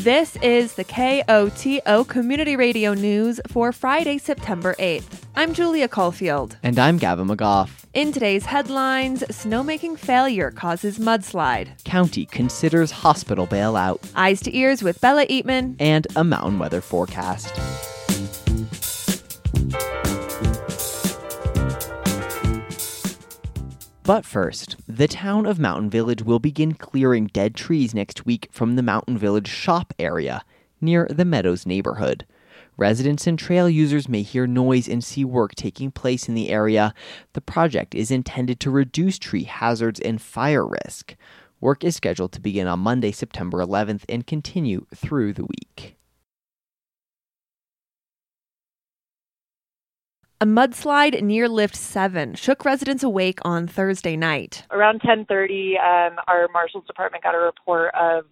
This is the KOTO Community Radio News for Friday, September 8th. I'm Julia Caulfield. And I'm Gavin McGough. In today's headlines, snowmaking failure causes mudslide. County considers hospital bailout. Eyes to ears with Bella Eatman. And a mountain weather forecast. But first, the town of Mountain Village will begin clearing dead trees next week from the Mountain Village shop area near the Meadows neighborhood. Residents and trail users may hear noise and see work taking place in the area. The project is intended to reduce tree hazards and fire risk. Work is scheduled to begin on Monday, September 11th and continue through the week. A mudslide near Lift 7 shook residents awake on Thursday night. Around 10:30, um, our marshal's department got a report of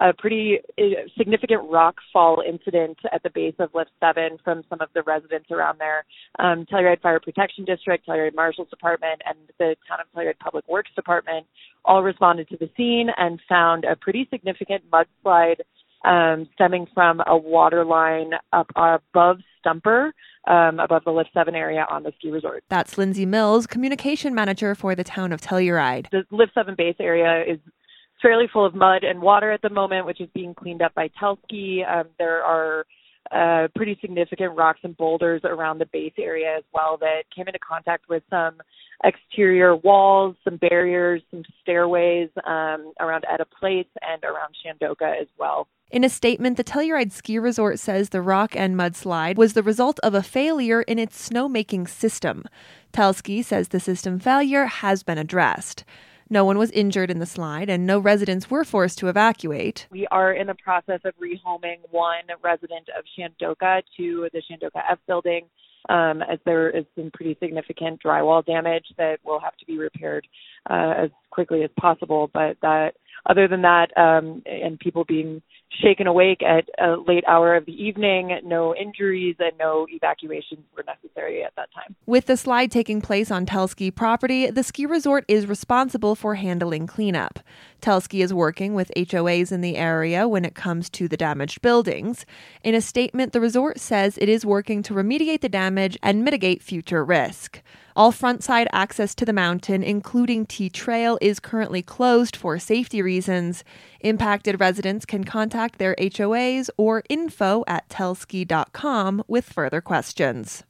a pretty uh, significant rock fall incident at the base of Lift 7 from some of the residents around there. Um, Telluride Fire Protection District, Telluride Marshal's Department, and the Town of Telluride Public Works Department all responded to the scene and found a pretty significant mudslide um, stemming from a water line up above Stumper um, above the Lift 7 area on the ski resort. That's Lindsay Mills, communication manager for the town of Telluride. The Lift 7 base area is fairly full of mud and water at the moment, which is being cleaned up by Telski. Um, there are uh, pretty significant rocks and boulders around the base area as well that came into contact with some exterior walls, some barriers, some stairways um, around Etta Place and around Shandoka as well. In a statement, the Telluride Ski Resort says the rock and mudslide was the result of a failure in its snowmaking system. Telski says the system failure has been addressed. No one was injured in the slide and no residents were forced to evacuate. We are in the process of rehoming one resident of Shandoka to the Shandoka F building um, as there is some pretty significant drywall damage that will have to be repaired uh, as quickly as possible. But that, other than that, um, and people being shaken awake at a late hour of the evening. No injuries and no evacuations were necessary at that time. With the slide taking place on Telski property, the ski resort is responsible for handling cleanup. Telski is working with HOAs in the area when it comes to the damaged buildings. In a statement, the resort says it is working to remediate the damage and mitigate future risk. All frontside access to the mountain, including T Trail, is currently closed for safety reasons. Impacted residents can contact their HOAs or info at telski.com with further questions.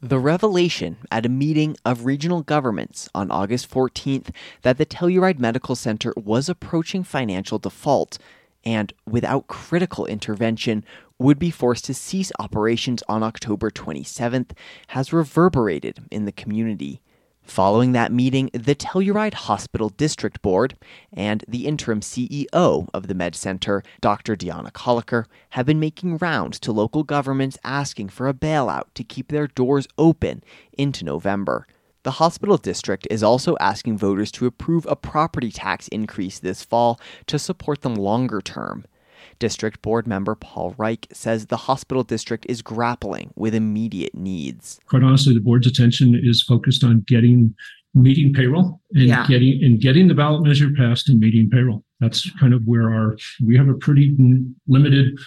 The revelation at a meeting of regional governments on August 14th that the Telluride Medical Center was approaching financial default and, without critical intervention, would be forced to cease operations on October 27th has reverberated in the community. Following that meeting, the Telluride Hospital District Board and the interim CEO of the Med Center, Dr. Deanna Koelliker, have been making rounds to local governments asking for a bailout to keep their doors open into November. The hospital district is also asking voters to approve a property tax increase this fall to support them longer term. District Board member Paul Reich says the hospital district is grappling with immediate needs. Quite honestly, the board's attention is focused on getting meeting payroll and yeah. getting and getting the ballot measure passed and meeting payroll. That's kind of where our we have a pretty limited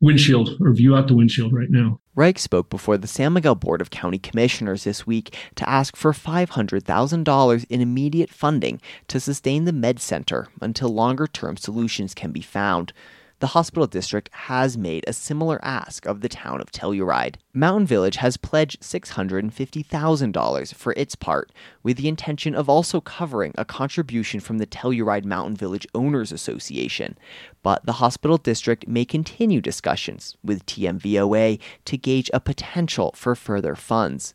windshield or view out the windshield right now. Reich spoke before the San Miguel Board of County Commissioners this week to ask for $500,000 in immediate funding to sustain the Med Center until longer term solutions can be found the hospital district has made a similar ask of the town of Telluride. Mountain Village has pledged $650,000 for its part, with the intention of also covering a contribution from the Telluride Mountain Village Owners Association. But the hospital district may continue discussions with TMVOA to gauge a potential for further funds.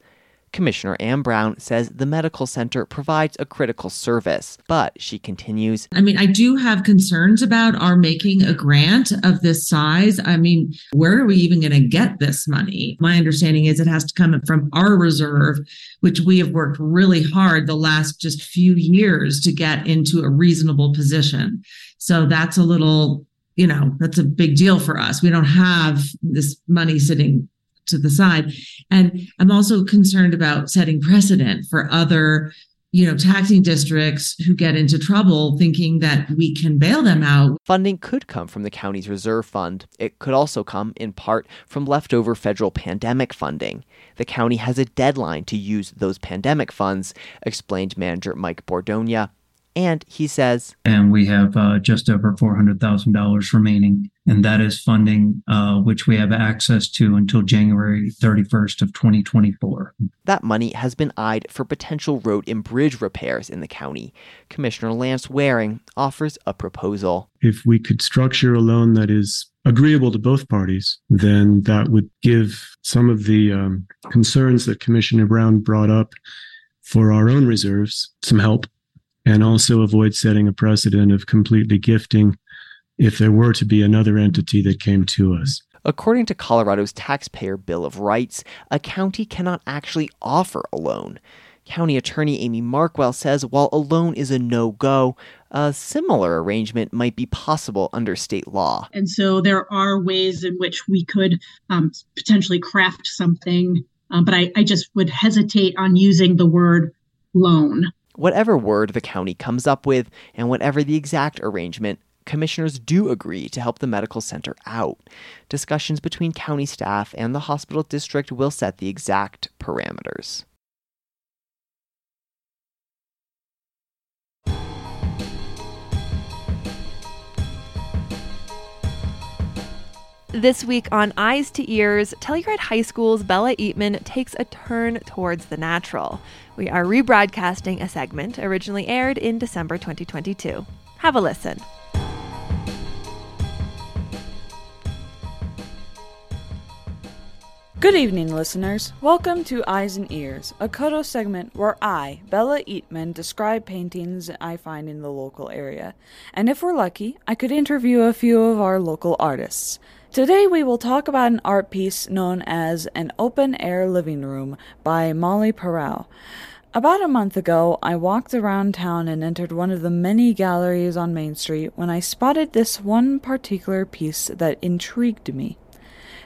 Commissioner Ann Brown says the medical center provides a critical service, but she continues I mean, I do have concerns about our making a grant of this size. I mean, where are we even going to get this money? My understanding is it has to come from our reserve, which we have worked really hard the last just few years to get into a reasonable position. So that's a little you know that's a big deal for us we don't have this money sitting to the side. And I'm also concerned about setting precedent for other you know, taxing districts who get into trouble thinking that we can bail them out. Funding could come from the county's reserve fund. It could also come, in part, from leftover federal pandemic funding. The county has a deadline to use those pandemic funds, explained manager Mike Bordogna. And he says, and we have uh, just over $400,000 remaining. And that is funding uh, which we have access to until January 31st of 2024. That money has been eyed for potential road and bridge repairs in the county. Commissioner Lance Waring offers a proposal. If we could structure a loan that is agreeable to both parties, then that would give some of the um, concerns that Commissioner Brown brought up for our own reserves some help and also avoid setting a precedent of completely gifting if there were to be another entity that came to us. According to Colorado's Taxpayer Bill of Rights, a county cannot actually offer a loan. County Attorney Amy Markwell says while a loan is a no go, a similar arrangement might be possible under state law. And so there are ways in which we could um, potentially craft something, um, but I, I just would hesitate on using the word loan. Whatever word the county comes up with, and whatever the exact arrangement, commissioners do agree to help the medical center out. Discussions between county staff and the hospital district will set the exact parameters. This week on Eyes to Ears, Telluride High School's Bella Eatman takes a turn towards the natural. We are rebroadcasting a segment originally aired in December 2022. Have a listen. Good evening, listeners. Welcome to Eyes and Ears, a Koto segment where I, Bella Eatman, describe paintings I find in the local area. And if we're lucky, I could interview a few of our local artists. Today we will talk about an art piece known as An Open Air Living Room by Molly Perau. About a month ago, I walked around town and entered one of the many galleries on Main Street when I spotted this one particular piece that intrigued me.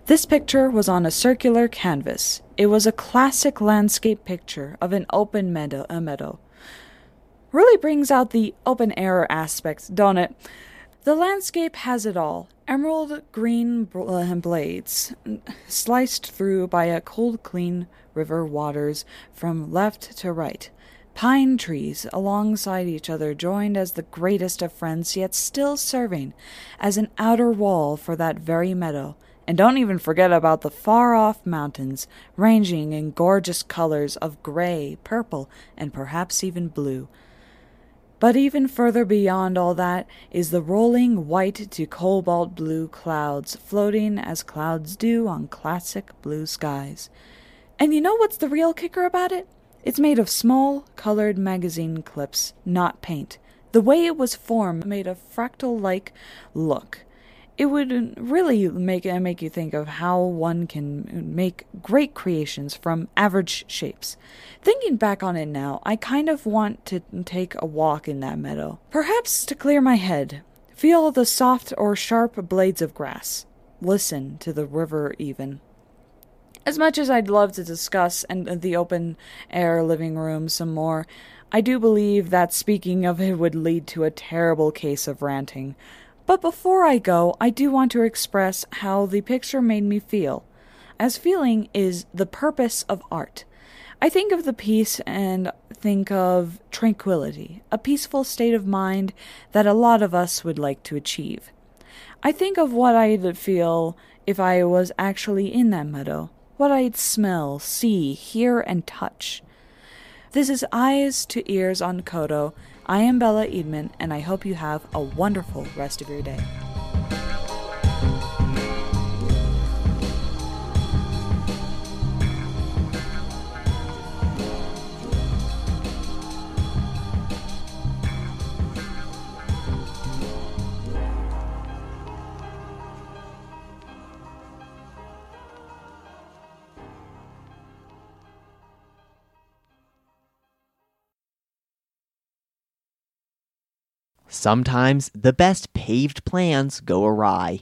This picture was on a circular canvas. It was a classic landscape picture of an open meadow. A meadow. Really brings out the open air aspect, don't it? The landscape has it all emerald green uh, blades, sliced through by a cold, clean river waters from left to right. Pine trees alongside each other, joined as the greatest of friends, yet still serving as an outer wall for that very meadow. And don't even forget about the far off mountains, ranging in gorgeous colors of gray, purple, and perhaps even blue, but even further beyond all that is the rolling white to cobalt blue clouds floating as clouds do on classic blue skies. And you know what's the real kicker about it? It's made of small, colored magazine clips, not paint. The way it was formed made a fractal like look it would really make make you think of how one can make great creations from average shapes. Thinking back on it now, I kind of want to take a walk in that meadow, perhaps to clear my head, feel the soft or sharp blades of grass, listen to the river even. As much as I'd love to discuss and the open air living room some more, I do believe that speaking of it would lead to a terrible case of ranting. But before I go, I do want to express how the picture made me feel, as feeling is the purpose of art. I think of the piece and think of tranquility, a peaceful state of mind that a lot of us would like to achieve. I think of what I'd feel if I was actually in that meadow, what I'd smell, see, hear, and touch. This is Eyes to Ears on Koto I am Bella Eatman, and I hope you have a wonderful rest of your day. Sometimes the best paved plans go awry.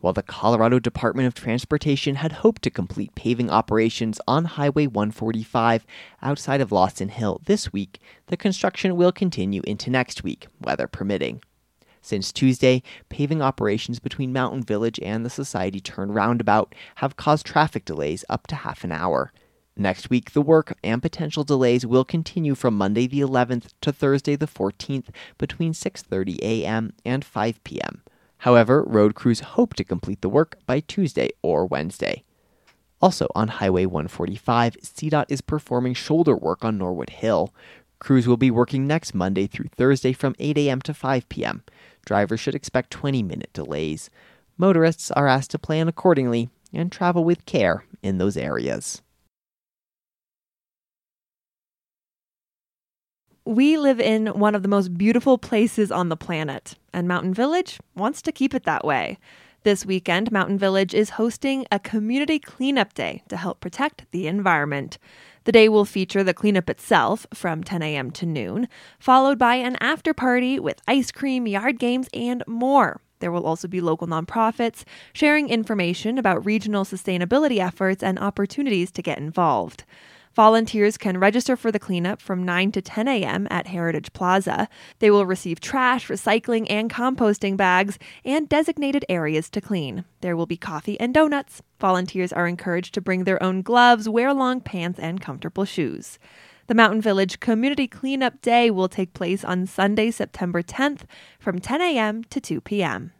While the Colorado Department of Transportation had hoped to complete paving operations on Highway 145 outside of Lawson Hill this week, the construction will continue into next week, weather permitting. Since Tuesday, paving operations between Mountain Village and the Society Turn roundabout have caused traffic delays up to half an hour. Next week, the work and potential delays will continue from Monday the 11th to Thursday the 14th between 6:30 a.m. and 5 p.m. However, road crews hope to complete the work by Tuesday or Wednesday. Also on Highway 145, CDOT is performing shoulder work on Norwood Hill. Crews will be working next Monday through Thursday from 8 a.m. to 5 p.m. Drivers should expect 20 minute delays. Motorists are asked to plan accordingly and travel with care in those areas. We live in one of the most beautiful places on the planet, and Mountain Village wants to keep it that way. This weekend, Mountain Village is hosting a community cleanup day to help protect the environment. The day will feature the cleanup itself from 10 a.m. to noon, followed by an after party with ice cream, yard games, and more. There will also be local nonprofits sharing information about regional sustainability efforts and opportunities to get involved. Volunteers can register for the cleanup from 9 to 10 a.m. at Heritage Plaza. They will receive trash, recycling, and composting bags and designated areas to clean. There will be coffee and donuts. Volunteers are encouraged to bring their own gloves, wear long pants, and comfortable shoes. The Mountain Village Community Cleanup Day will take place on Sunday, September 10th from 10 a.m. to 2 p.m.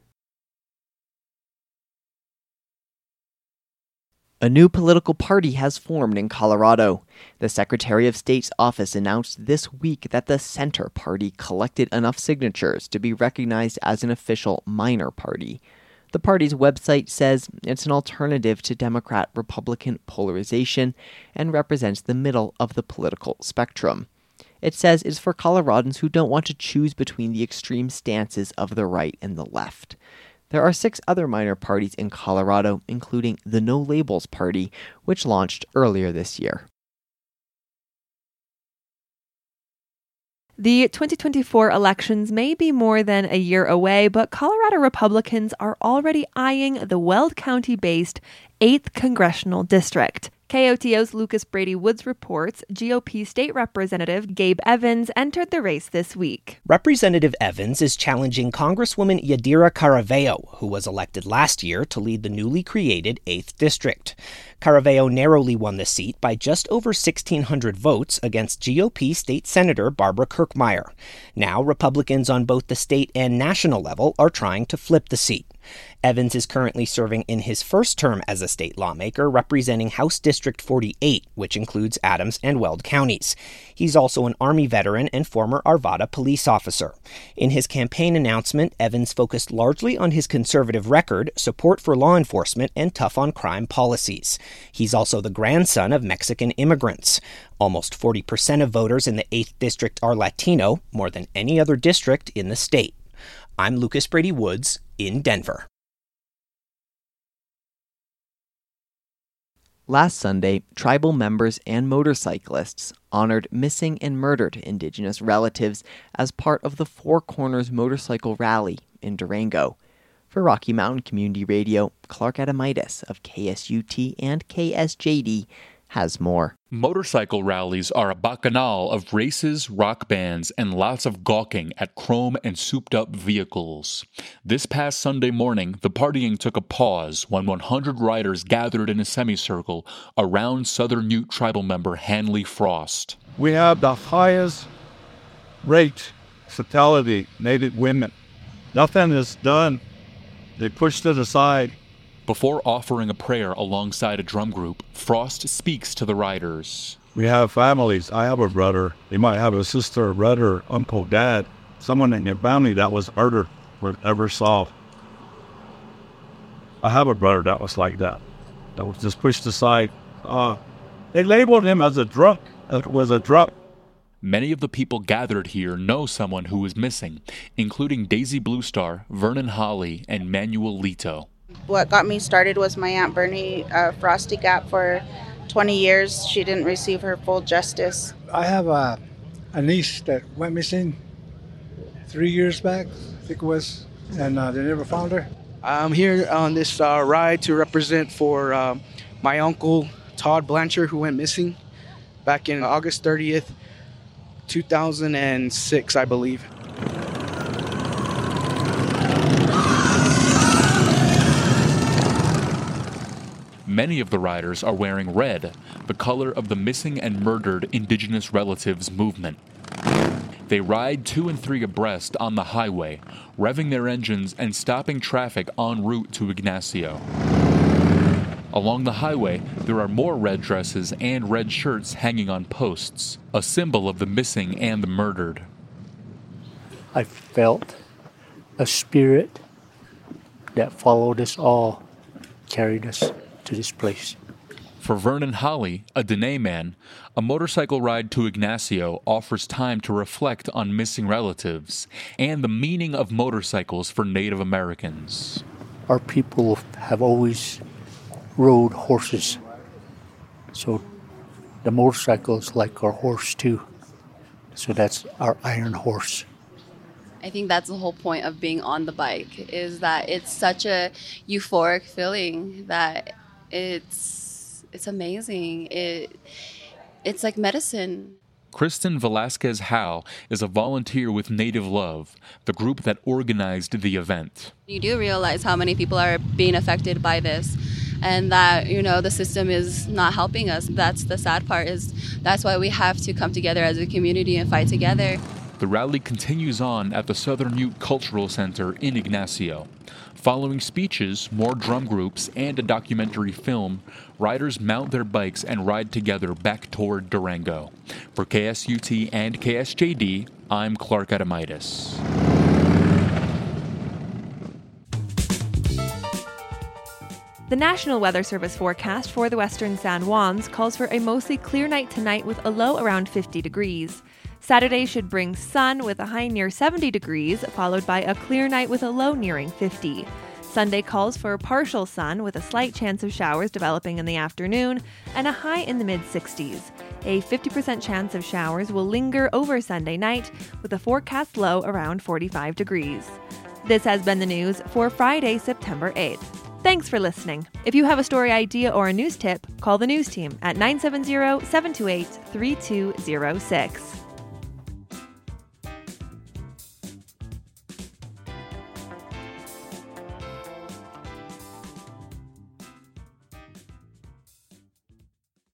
A new political party has formed in Colorado. The Secretary of State's office announced this week that the Center Party collected enough signatures to be recognized as an official minor party. The party's website says it's an alternative to Democrat Republican polarization and represents the middle of the political spectrum. It says it's for Coloradans who don't want to choose between the extreme stances of the right and the left. There are six other minor parties in Colorado, including the No Labels Party, which launched earlier this year. The 2024 elections may be more than a year away, but Colorado Republicans are already eyeing the Weld County based 8th Congressional District. KOTO's Lucas Brady Woods reports GOP State Representative Gabe Evans entered the race this week. Representative Evans is challenging Congresswoman Yadira Caraveo, who was elected last year to lead the newly created 8th District. Caraveo narrowly won the seat by just over 1,600 votes against GOP State Senator Barbara Kirkmeyer. Now, Republicans on both the state and national level are trying to flip the seat. Evans is currently serving in his first term as a state lawmaker, representing House District 48, which includes Adams and Weld counties. He's also an Army veteran and former Arvada police officer. In his campaign announcement, Evans focused largely on his conservative record, support for law enforcement, and tough on crime policies. He's also the grandson of Mexican immigrants. Almost 40% of voters in the 8th District are Latino, more than any other district in the state. I'm Lucas Brady Woods in Denver. Last Sunday, tribal members and motorcyclists honored missing and murdered Indigenous relatives as part of the Four Corners Motorcycle Rally in Durango. For Rocky Mountain Community Radio, Clark Adomaitis of KSUT and KSJD has more. Motorcycle rallies are a bacchanal of races, rock bands, and lots of gawking at chrome and souped up vehicles. This past Sunday morning, the partying took a pause when 100 riders gathered in a semicircle around Southern Ute tribal member Hanley Frost. We have the highest rate fatality native women. Nothing is done. They pushed it aside before offering a prayer alongside a drum group, Frost speaks to the riders. We have families. I have a brother. They might have a sister, brother, uncle, dad, someone in your family that was murdered or ever solved. I have a brother that was like that, that was just pushed aside. Uh, they labeled him as a drunk. It was a drunk. Many of the people gathered here know someone who is missing, including Daisy Bluestar, Vernon Holly, and Manuel Lito. What got me started was my Aunt Bernie, uh, Frosty Gap, for 20 years. She didn't receive her full justice. I have a, a niece that went missing three years back, I think it was, and uh, they never found her. I'm here on this uh, ride to represent for um, my uncle Todd Blanchard, who went missing back in August 30th, 2006, I believe. Many of the riders are wearing red, the color of the missing and murdered indigenous relatives movement. They ride two and three abreast on the highway, revving their engines and stopping traffic en route to Ignacio. Along the highway, there are more red dresses and red shirts hanging on posts, a symbol of the missing and the murdered. I felt a spirit that followed us all, carried us to this place. For Vernon Holly, a Dene man, a motorcycle ride to Ignacio offers time to reflect on missing relatives and the meaning of motorcycles for Native Americans. Our people have always rode horses, so the motorcycle is like our horse too. So that's our iron horse. I think that's the whole point of being on the bike is that it's such a euphoric feeling that it's it's amazing. It it's like medicine. Kristen Velasquez Howe is a volunteer with Native Love, the group that organized the event. You do realize how many people are being affected by this and that you know the system is not helping us. That's the sad part is that's why we have to come together as a community and fight together. The rally continues on at the Southern Ute Cultural Center in Ignacio. Following speeches, more drum groups, and a documentary film, riders mount their bikes and ride together back toward Durango. For KSUT and KSJD, I'm Clark Adomaitis. The National Weather Service forecast for the western San Juans calls for a mostly clear night tonight with a low around 50 degrees. Saturday should bring sun with a high near 70 degrees, followed by a clear night with a low nearing 50. Sunday calls for partial sun with a slight chance of showers developing in the afternoon and a high in the mid 60s. A 50% chance of showers will linger over Sunday night with a forecast low around 45 degrees. This has been the news for Friday, September 8th. Thanks for listening. If you have a story idea or a news tip, call the news team at 970 728 3206.